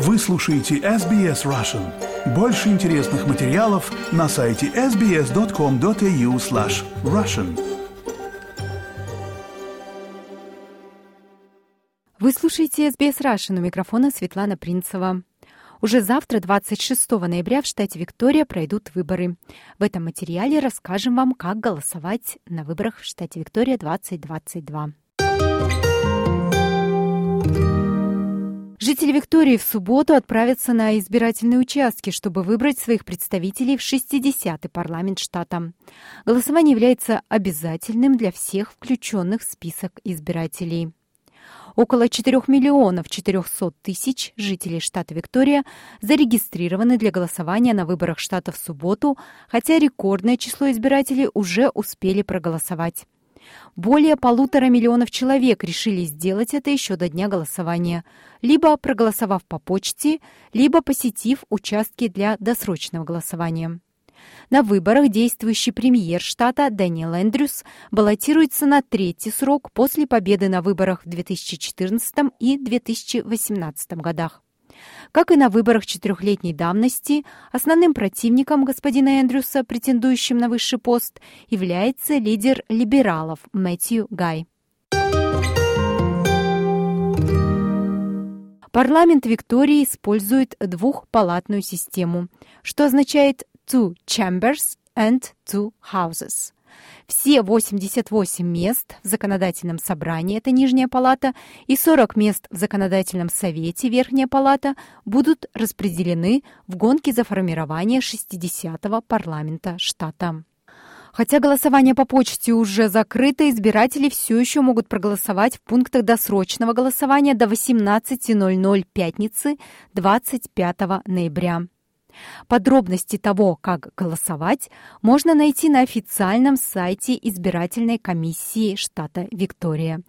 Вы слушаете SBS Russian. Больше интересных материалов на сайте sbs.com.au slash russian. Вы слушаете SBS Russian. У микрофона Светлана Принцева. Уже завтра, 26 ноября, в штате Виктория пройдут выборы. В этом материале расскажем вам, как голосовать на выборах в штате Виктория 2022. Жители Виктории в субботу отправятся на избирательные участки, чтобы выбрать своих представителей в 60-й парламент штата. Голосование является обязательным для всех включенных в список избирателей. Около 4 миллионов 400 тысяч жителей штата Виктория зарегистрированы для голосования на выборах штата в субботу, хотя рекордное число избирателей уже успели проголосовать. Более полутора миллионов человек решили сделать это еще до дня голосования, либо проголосовав по почте, либо посетив участки для досрочного голосования. На выборах действующий премьер штата Дэниел Эндрюс баллотируется на третий срок после победы на выборах в 2014 и 2018 годах. Как и на выборах четырехлетней давности, основным противником господина Эндрюса, претендующим на высший пост, является лидер либералов Мэтью Гай. Парламент Виктории использует двухпалатную систему, что означает two chambers and two houses. Все 88 мест в законодательном собрании, это Нижняя палата, и 40 мест в законодательном совете, Верхняя палата, будут распределены в гонке за формирование 60-го парламента штата. Хотя голосование по почте уже закрыто, избиратели все еще могут проголосовать в пунктах досрочного голосования до 18.00 пятницы 25 ноября. Подробности того, как голосовать, можно найти на официальном сайте избирательной комиссии штата Виктория.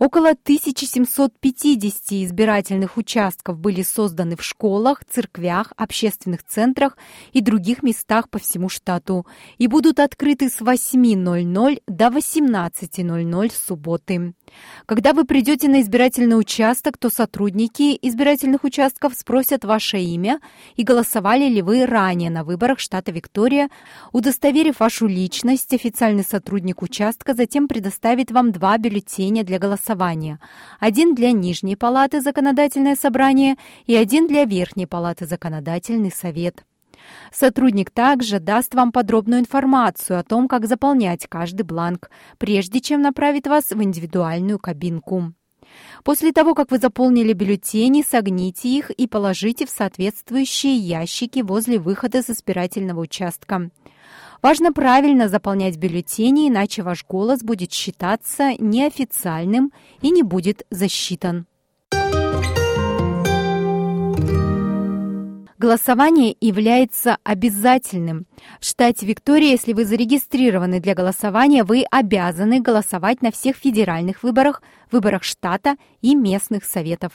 Около 1750 избирательных участков были созданы в школах, церквях, общественных центрах и других местах по всему штату и будут открыты с 8.00 до 18.00 субботы. Когда вы придете на избирательный участок, то сотрудники избирательных участков спросят ваше имя и голосовали ли вы ранее на выборах штата Виктория. Удостоверив вашу личность, официальный сотрудник участка затем предоставит вам два бюллетеня для голосования. Один для Нижней палаты законодательное собрание и один для Верхней палаты законодательный совет. Сотрудник также даст вам подробную информацию о том, как заполнять каждый бланк, прежде чем направит вас в индивидуальную кабинку. После того, как вы заполнили бюллетени, согните их и положите в соответствующие ящики возле выхода с избирательного участка. Важно правильно заполнять бюллетени, иначе ваш голос будет считаться неофициальным и не будет засчитан. Голосование является обязательным. В штате Виктория, если вы зарегистрированы для голосования, вы обязаны голосовать на всех федеральных выборах, выборах штата и местных советов.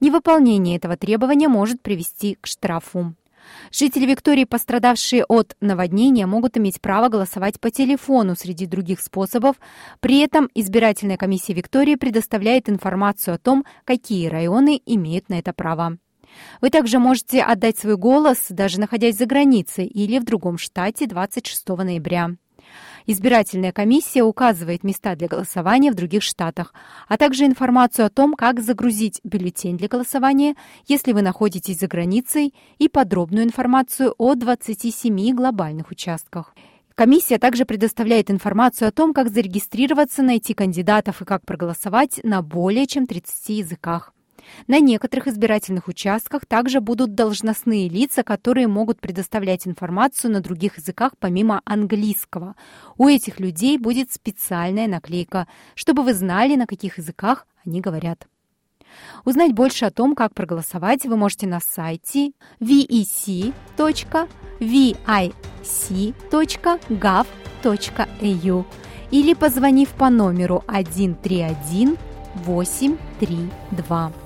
Невыполнение этого требования может привести к штрафу. Жители Виктории, пострадавшие от наводнения, могут иметь право голосовать по телефону среди других способов. При этом избирательная комиссия Виктории предоставляет информацию о том, какие районы имеют на это право. Вы также можете отдать свой голос, даже находясь за границей или в другом штате 26 ноября. Избирательная комиссия указывает места для голосования в других штатах, а также информацию о том, как загрузить бюллетень для голосования, если вы находитесь за границей, и подробную информацию о 27 глобальных участках. Комиссия также предоставляет информацию о том, как зарегистрироваться, найти кандидатов и как проголосовать на более чем 30 языках. На некоторых избирательных участках также будут должностные лица, которые могут предоставлять информацию на других языках помимо английского. У этих людей будет специальная наклейка, чтобы вы знали, на каких языках они говорят. Узнать больше о том, как проголосовать, вы можете на сайте vec.vic.gov.au или позвонив по номеру 131 832.